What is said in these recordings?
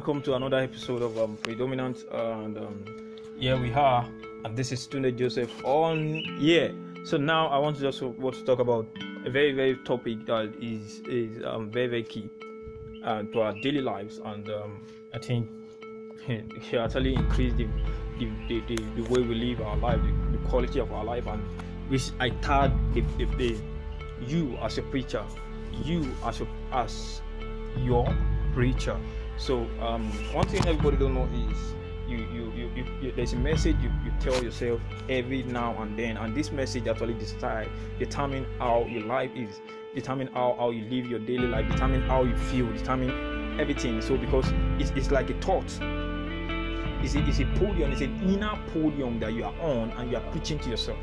welcome to another episode of um, Predominant. And um, here we are, and this is Tunde Joseph on yeah. So now I want to just want to talk about a very very topic that is is um, very very key uh, to our daily lives, and um, I think it actually increase the the, the, the, the way we live our life, the, the, quality of our life, and which I tag the, the, the you as a preacher, you as a, as your preacher. So um, one thing everybody don't know is you you, you, you, you there's a message you, you tell yourself every now and then, and this message actually decide determine how your life is, determine how, how you live your daily life, determine how you feel, determine everything. So because it's, it's like a thought. It's a, it's a podium, it's an inner podium that you are on and you are preaching to yourself.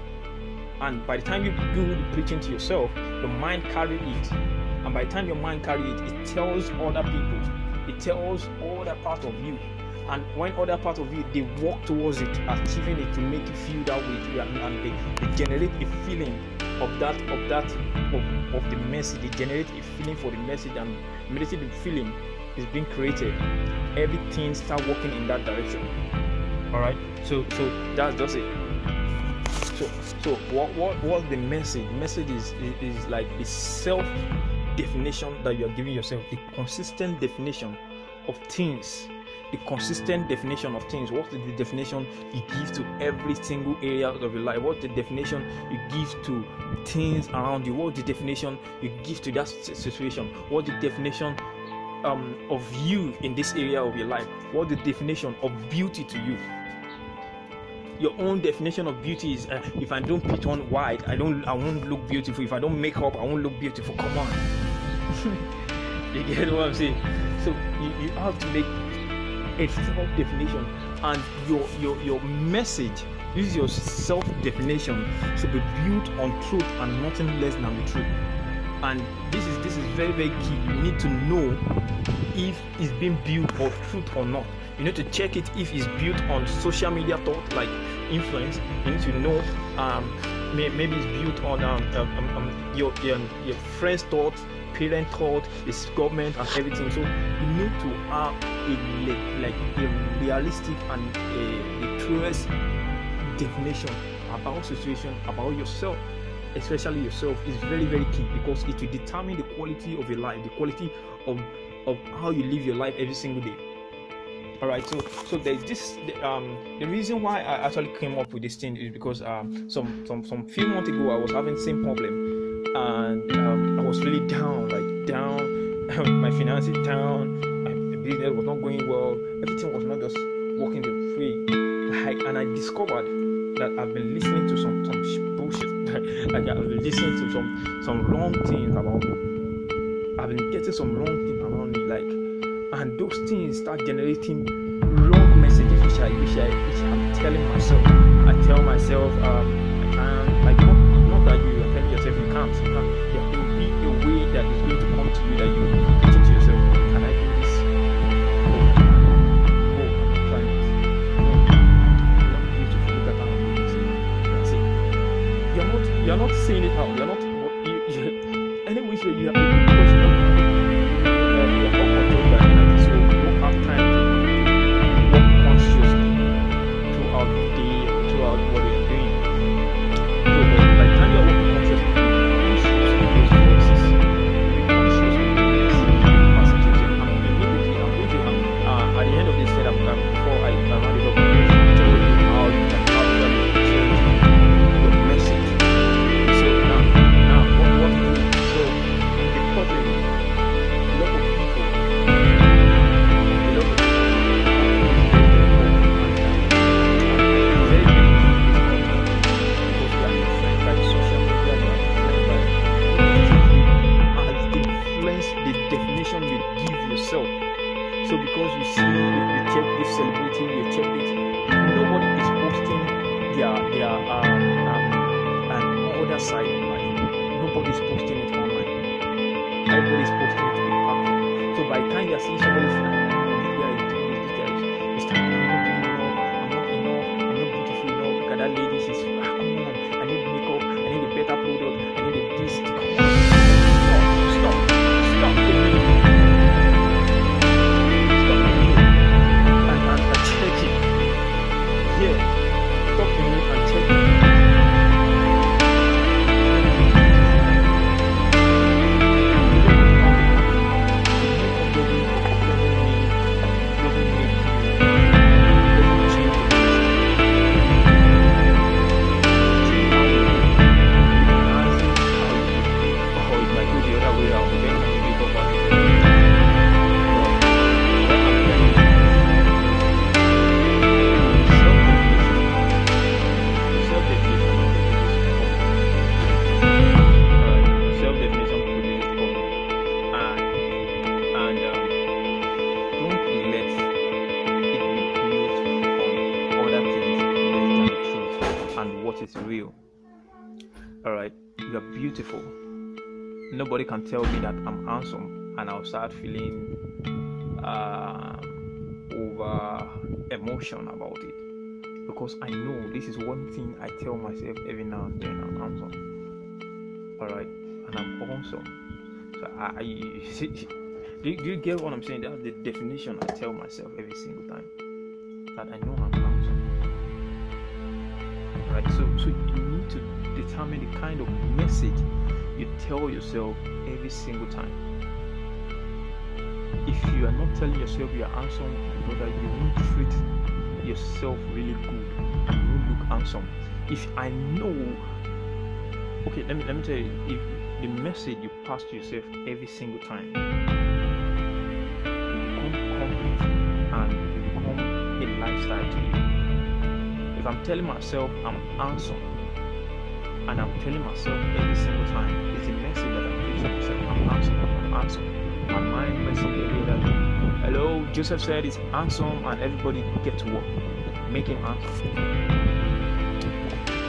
And by the time you do the preaching to yourself, your mind carry it. And by the time your mind carry it, it tells other people it tells other part of you. And when other part of you they work towards it achieving it to make you feel that way and, and they, they, generate a feeling of that of that of, of the message. They generate a feeling for the message and the feeling is being created. Everything start working in that direction. All right? So so that's just it. So so what what what's the message? Message is is, is like the self definition that you are giving yourself, the consistent definition of things, the consistent definition of things. What's the definition you give to every single area of your life? What's the definition you give to things around you? What's the definition you give to that situation? What's the definition um, of you in this area of your life? What's the definition of beauty to you? your own definition of beauty is uh, if I don't put on white, I don't I won't look beautiful. If I don't make up, I won't look beautiful. Come on. you get what I'm saying? So you, you have to make a self definition and your your your message use your self definition should be built on truth and nothing less than the truth. And this is this is very very key. You need to know if it's being built on truth or not. You need to check it if it's built on social media thought like influence. You need to know um, maybe it's built on um, um, um your, your your friends thoughts parent thought it's government and everything so you need to have a like a realistic and a, a truest definition about situation about yourself especially yourself, is very, very key because it will determine the quality of your life, the quality of, of how you live your life every single day. All right, so so there's this. Um, the reason why I actually came up with this thing is because um, some some some few months ago I was having same problem, and um, I was really down, like down. my finances down. My business was not going well. Everything was not just working the free. Like, and I discovered that I've been listening to some some bullshit. like I've been listening to some some wrong things about. I've been getting some wrong things around me, like, and those things start generating wrong messages, which I which I which I'm telling myself. I tell myself, um, I can't like you. There will be a way that is going to come to you that you you're not seeing it out. You're not. You, you, any which way you have. Everybody's posting it to be perfect. So because you see, you check this celebrity, you check it. Nobody is posting their um, um, other side on my ebook. Nobody's posting it on my ebook. Everybody's posting it on my ebook. Everybody's posting it on my ebook. So, by the time you're seeing somebody saying, this guy is doing this, this guy is, it's time I'm not enough, I'm not beautiful enough. At that lady, she's, what is real. Alright, you are beautiful. Nobody can tell me that I'm handsome and I'll start feeling uh, over emotion about it because I know this is one thing I tell myself every now and then I'm handsome. Alright, and I'm awesome. So I, I see, do, you, do you get what I'm saying? That's the definition I tell myself every single time that I know I'm. Right? So, so you need to determine the kind of message you tell yourself every single time. If you are not telling yourself you are handsome, brother, you won't treat yourself really good you won't look handsome. If I know, okay, let me let me tell you, if the message you pass to yourself every single time complete and a lifestyle to you. I'm telling myself I'm handsome and I'm telling myself every single time, it's a message that I'm preaching myself. I'm handsome, I'm handsome. My mind every that hello, Joseph said he's handsome and everybody get to work. Make him handsome.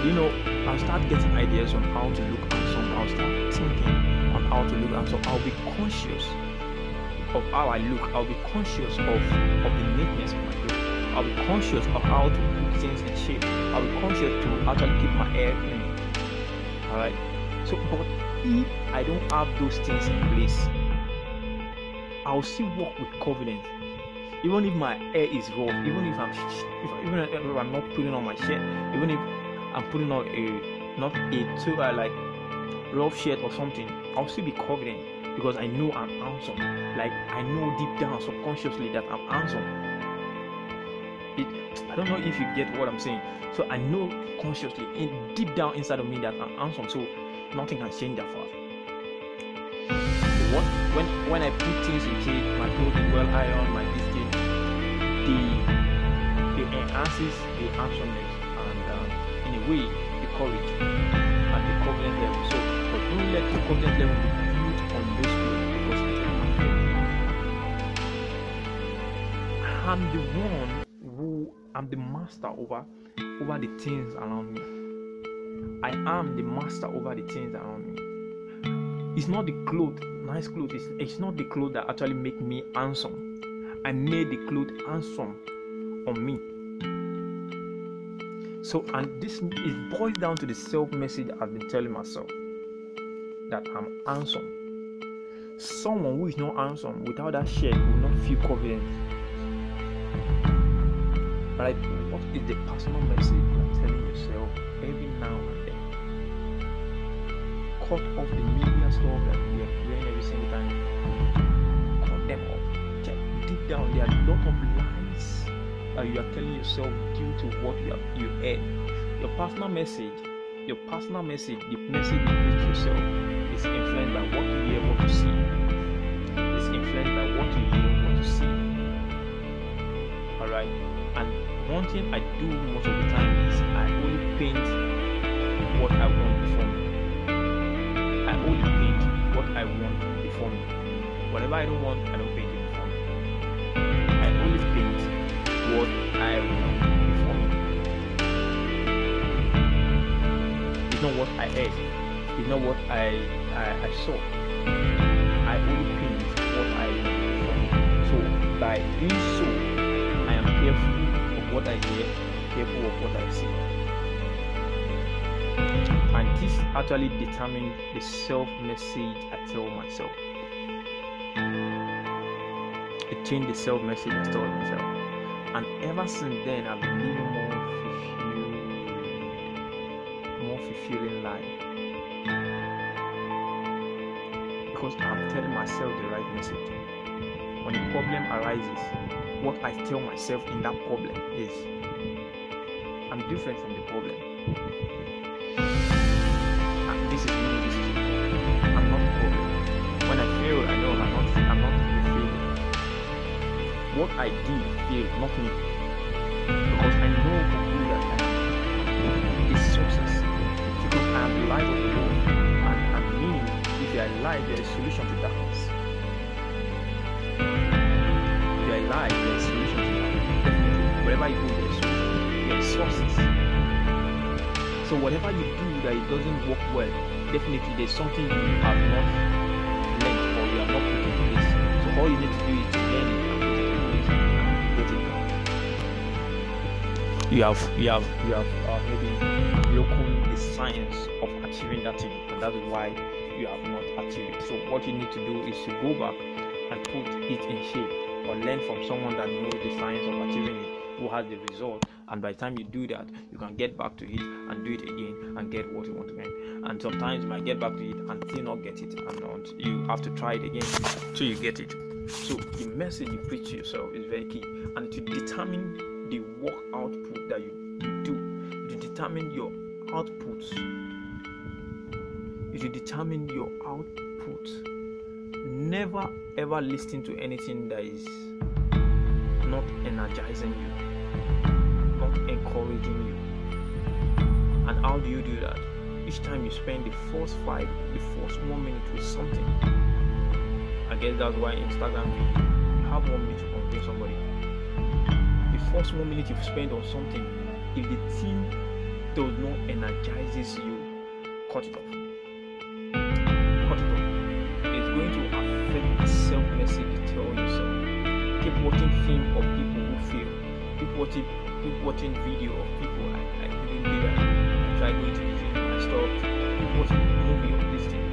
You know, I'll start getting ideas on how to look handsome. I'll start thinking on how to look handsome. I'll be conscious of how I look. I'll be conscious of, of the neatness of my look. I'll be conscious of how to put things in shape. I'll be conscious to actually keep my hair clean. Alright? So, but if I don't have those things in place, I'll still walk with confidence. Even if my hair is rough, even if I'm if, even if I'm not putting on my shirt, even if I'm putting on a not a too uh, like rough shirt or something, I'll still be confident because I know I'm handsome. Like I know deep down subconsciously that I'm handsome. Don't know if you get what I'm saying. So I know consciously, in deep down inside of me, that I'm handsome. So nothing can change that fast. What when when I put things in shape, my clothing well ironed, my this thing, the the enhances the handsomeness and um, in a way the courage and the confidence level. So, don't let the confidence level be built on those clothes because. I'm the one I'm the master over over the things around me. I am the master over the things around me. It's not the clothes, nice clothes. It's, it's not the clothes that actually make me handsome. I made the clothes handsome on me. So, and this it boils down to the self message I've been telling myself that I'm handsome. Someone who is not handsome without that shirt will not feel confident. Right? What is the personal message you're telling yourself every now and then? Cut off the media stuff that you are hearing every single time. Cut them off. Check deep down, there are a lot of lies that you are telling yourself due to what you have you heard. Your personal message, your personal message, the message you preach yourself is influenced by what Alright? And one thing I do most of the time is I only paint what I want before me. I only paint what I want before me. Whatever I don't want, I don't paint it before me. I only paint what I want before me. It's not what I ate. It's not what I I, I saw. I only paint what I want before me. So by doing so, careful of what I hear, careful of what I see. And this actually determines the self message I tell myself. It changed the self message I tell myself. And ever since then, I've been living more fulfilled, more fulfilling life. Because I'm telling myself the right message. When a problem arises, what I tell myself in that problem is I'm different from the problem. And this is me, this is problem. I'm not the problem. When I fail, I know I'm not I'm not the failure. What I did failed, not me. Because I know for who that I am is success. Because I am the light of the world. And, and meaning if are alive, there is solution to darkness. If you are alive, there is solution to darkness. Definitely. Wherever you go, there is solution. There is sources. So whatever you do that it doesn't work well, definitely there's something you have not learned or you have not put in place. So all you need to do is to learn it and put it in place and get it. You have you have you have uh, maybe broken the science of achieving that thing, and that is why you have not achieved it. So what you need to do is to go back and put it in shape or learn from someone that knows the science of achieving it who has the result and by the time you do that you can get back to it and do it again and get what you want to get and sometimes you might get back to it and still not get it and not. You have to try it again so you get it. So the message you preach to yourself is very key and to determine the work output that you, you do to determine your outputs. You should determine your output never ever listen to anything that is not energizing you, not encouraging you. And how do you do that? Each time you spend the first five, the first one minute with something. I guess that's why Instagram you have one minute to convince somebody. The first one minute you spend on something, if the thing does not energizes you, cut it off. Keep keep watching video of people I, I didn't do that. I tried going to the gym, I stopped. Keep watching movie of this thing.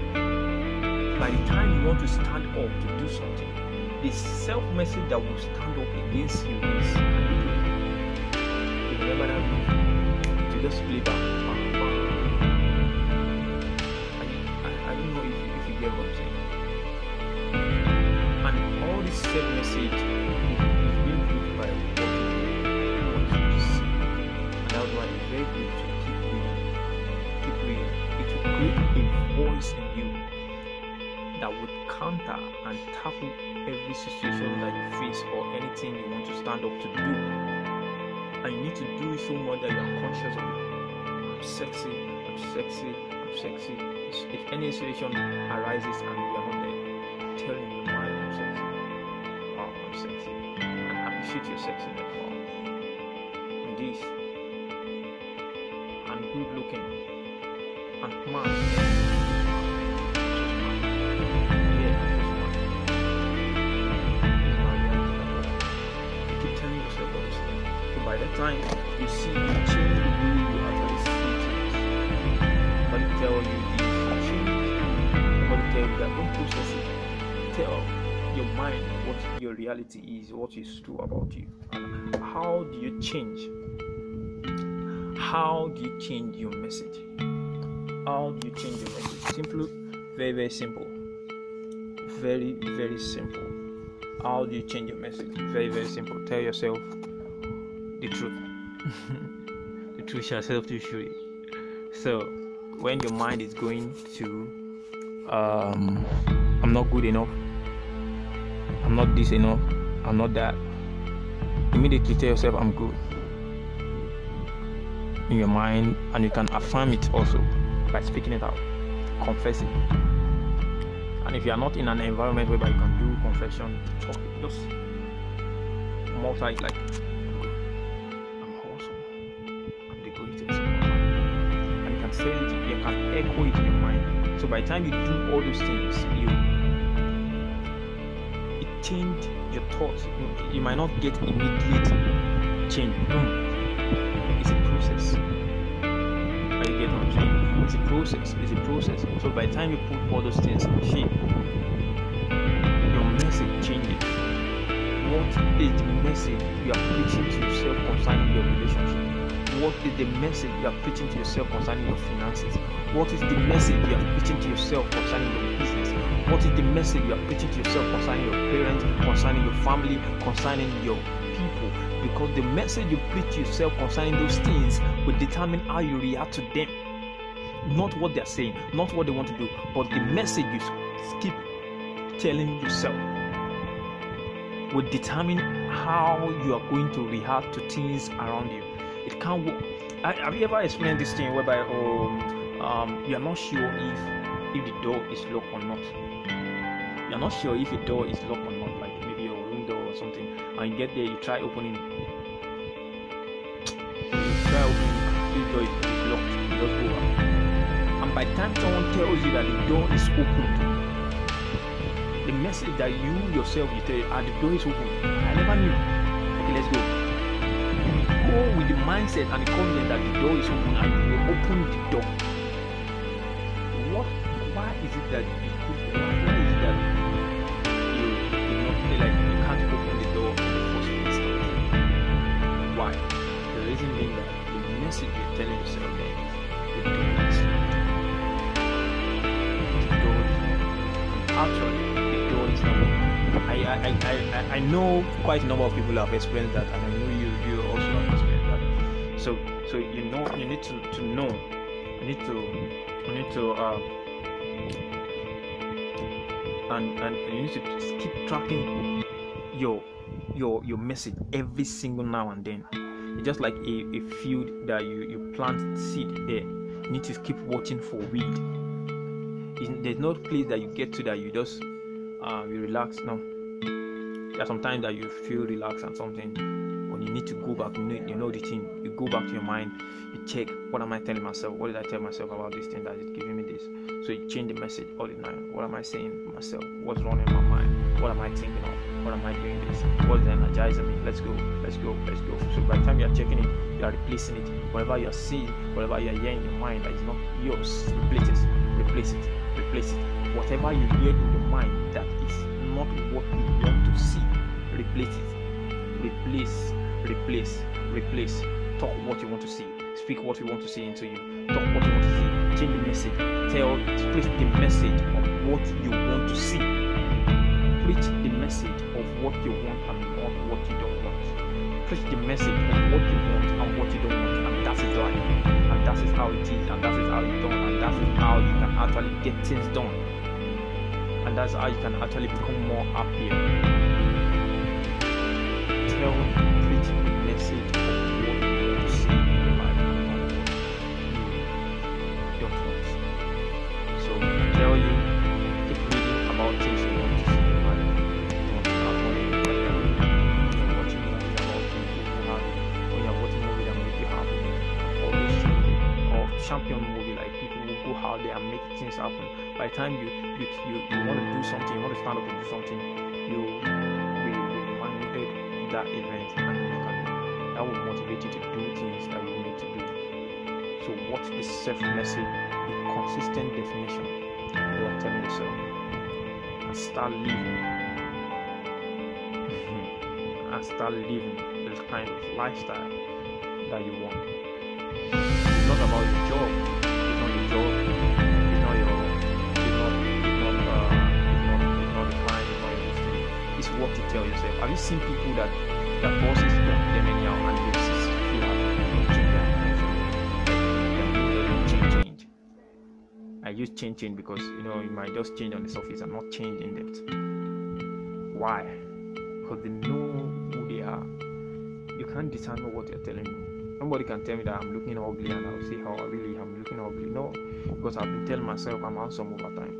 By the time you want to stand up to do something, the self-message that will stand up against you is you remember that movie? To just play back. I, don't know if, you- get what I'm saying. And all this self-message is, and tackle every situation that you face or anything you want to stand up to do. And you need to do it so much that you are conscious of it. I'm sexy, I'm sexy, I'm sexy. If any situation arises and you are not there, tell your mind I'm sexy. Oh, I'm sexy. And appreciate your sexiness. Wow. And this. And good looking. And man. By the time you see change the way you actually see things. Tell you this, change it. Tell you that don't process it. Tell your mind what your reality is, what is true about you. How do you change? How do you change your message? How do you change your message? Simple, very, very simple. Very, very simple. How do you change your message? Very, very simple. Tell yourself the truth. the truth shall set you free. So, when your mind is going to, um, I'm not good enough, I'm not this enough, I'm not that, immediately tell yourself I'm good in your mind, and you can affirm it also by speaking it out, confess it. And if you are not in an environment whereby you can do confession, talk just it like, echo it in your mind. So by the time you do all those things, you it changed your thoughts. You- You might not get immediate change. No, it's a process. Are you get what I'm saying? It's a process. It's a process. So by the time you put all those things in shape, your message changes. What is the message you are preaching to yourself concerning your relationship? What is the message you are preaching to yourself concerning your finances? What is the message you are preaching to yourself concerning your business? What is the message you are preaching to yourself concerning your parents, concerning your family, concerning your people? Because the message you preach to yourself concerning those things will determine how you react to them. Not what they're saying, not what they want to do, but the message you keep telling yourself will determine how you are going to react to things around you. It can't work. I- Have you ever experienced this thing whereby um, um, you are not sure if if the door is locked or not? You're not sure if a door is locked or not, like maybe a door or something, and you get there, you try opening. You try opening, this door is, locked. Doesn't by the time someone tells you that the door is opened, the message that you yourself you tell ah the door is open. I never knew. Okay, let's go. Go with the mindset and the confidence that the door is open and you will open the door. What why is it that you could why, is it that you do not feel like you can't open the door in the first instance? Why? The reason being that the message you're telling yourself there is the door is. The door is. Actually, the door is not locked. I, I, I, I, know quite a number of people have experienced that, and I know you you also that. So so you know you need to, to know you need to you need to uh, and and you need to keep tracking your your your message every single now and then. It's just like a, a field that you you plant seed there. You need to keep watching for weed. It's- there's no place that you get to that you just uh, you relax. No, there are sometimes that you feel relaxed and something, you need to go back. You know, you know the thing. You go back to your mind. You check what am I telling myself? What did I tell myself about this thing that is giving me this? So you change the message all the time. What am I saying to myself? What's wrong in my mind? What am I thinking of? What am I doing this? What's energizing me? Let's go, let's go, let's go. So by the time you are checking it, you are replacing it. Whatever you are seeing, whatever you are hearing in your mind that is not yours, replace it, replace it, replace it. Whatever you hear in your mind that is not what you want to see, replace it. Replace, replace, replace. Talk what you want to see. Speak what you want to see into you. Talk what you want to see. Change the message. Tell, preach the message of what you want to see. Preach the message of what you want and not what you don't want. Preach the message of what you want and what you don't want, and that is life. And that is how it is, and that is how it's done, and that is how you can actually get things done. And that's how you can actually become more happier. Tell, the what you see in your life, not you don't. So tell you, keep reading about you want to see in your life. You you you're watching about things you will have, oh, or you're watching movies that make you happy, or champion movie like people who go out there and make things happen. By the time you you you, you want to do something, you want to stand up and do something, you that event you that will motivate you to do things that you need to do. So what's the self message, the consistent definition you are telling yourself and start living and start living this kind of lifestyle that you want. It's not about your job. It's not your job. It's not your. It's not. It's not. Uh, it's not. It's the what you tell yourself. Have you seen people that that bosses them I use change change because you know it might just change on the surface and not change in depth. Why? Because they know who they are. You can't determine what they're telling you. Nobody can tell me that I'm looking ugly and I'll say how I really am looking ugly. No, because I've been telling myself I'm handsome over time.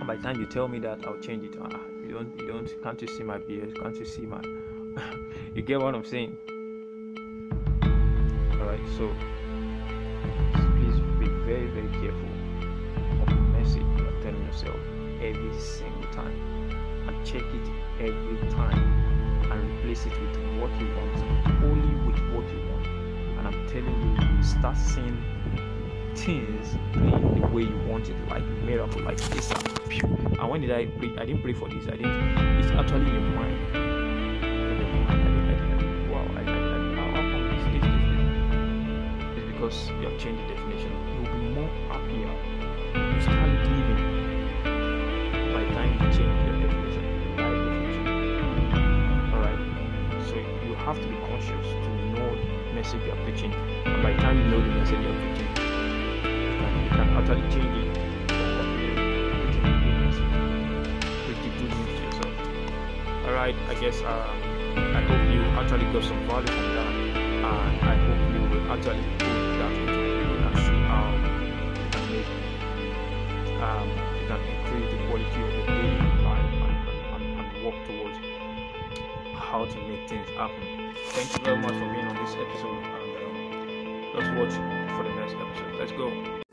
And by the time you tell me that, I'll change it. Ah, you don't, you don't, can't you see my beard? Can't you see my? you get what I'm saying? All right, so please be very, very careful of the message you are telling yourself every single time, and check it every time, and replace it with what you want, only with what you want. And I'm telling you, you start seeing things playing the way you want it, like miracle, like this. And when did I pray? I didn't pray for this. I didn't. It's actually your mind. Have the definition. You'll be more happier. You start living by the time you change your definition, right definition. Alright? So you have to be conscious to know the message you are preaching. And by the time you know the message you are preaching, you can, actually change it you're. Alright, I guess uh, I hope you actually got some value from that. And I hope you will actually um, you can increase the quality of your daily life and, and, and, work towards how to make things happen. Thank you very much for being on this episode and um, let's watch for the next episode. Let's go.